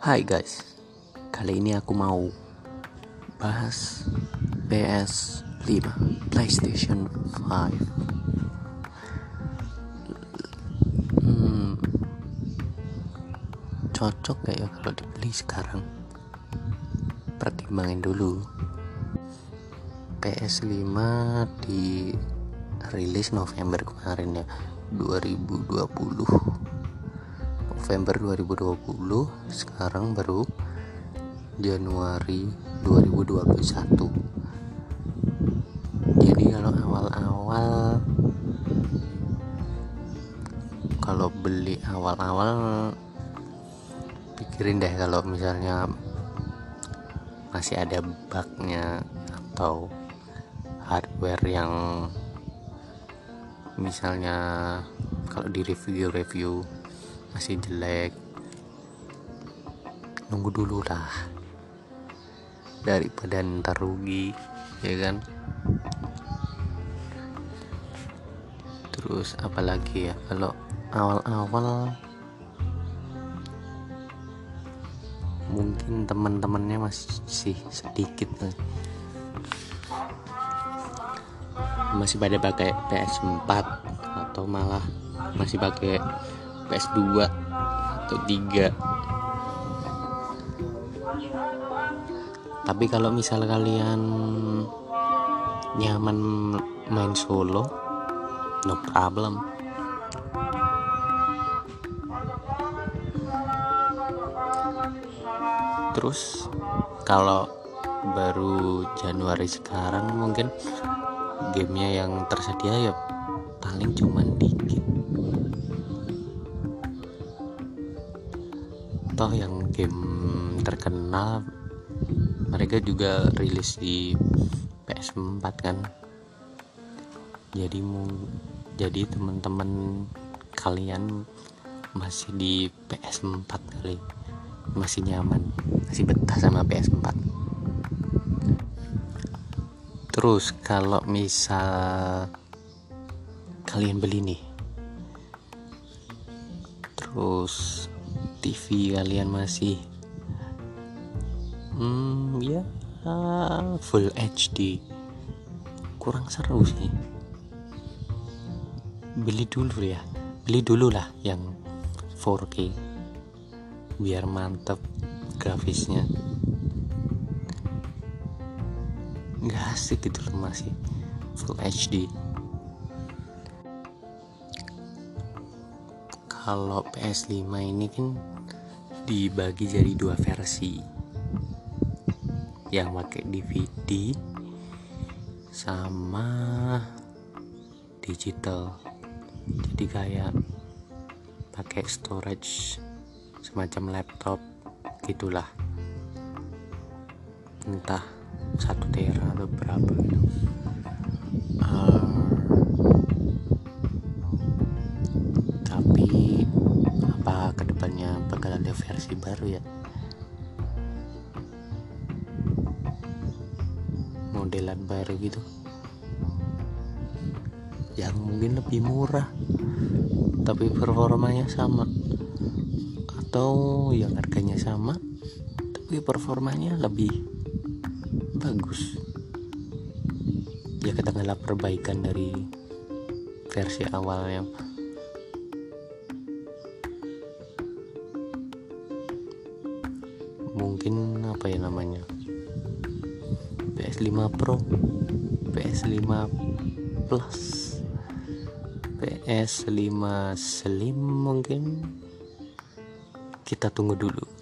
Hai guys, kali ini aku mau bahas PS5, PlayStation 5. Hmm, cocok gak ya kalau dibeli sekarang? Pertimbangin dulu. PS5 di rilis November kemarin ya, 2020 November 2020 sekarang baru Januari 2021 jadi kalau awal-awal kalau beli awal-awal pikirin deh kalau misalnya masih ada bugnya atau hardware yang misalnya kalau di review-review masih jelek. Nunggu dulu lah. Daripada ntar rugi ya kan? Terus apalagi ya? Kalau awal-awal mungkin teman-temannya masih sedikit. Masih pada pakai PS4 atau malah masih pakai PS2 atau 3 tapi kalau misal kalian nyaman main solo no problem. Terus kalau baru Januari sekarang mungkin gamenya yang tersedia ya paling cuman dikit toh yang game terkenal mereka juga rilis di PS4 kan. Jadi mau jadi teman-teman kalian masih di PS4 kali. Masih nyaman masih betah sama PS4 terus kalau misal kalian beli nih terus TV kalian masih? Hmm ya full HD kurang seru sih. Beli dulu ya. Beli dulu lah yang 4K biar mantep grafisnya. Nggak asik gitu loh masih full HD kalau PS5 ini kan dibagi jadi dua versi. Yang pakai DVD sama digital. Jadi kayak pakai storage semacam laptop gitulah. Entah satu tera atau berapa gitu modelan baru gitu. Yang mungkin lebih murah tapi performanya sama. Atau yang harganya sama tapi performanya lebih bagus. Ya katakanlah perbaikan dari versi awalnya. Mungkin apa ya namanya PS5 Pro PS5 Plus PS5 Slim mungkin. Kita tunggu dulu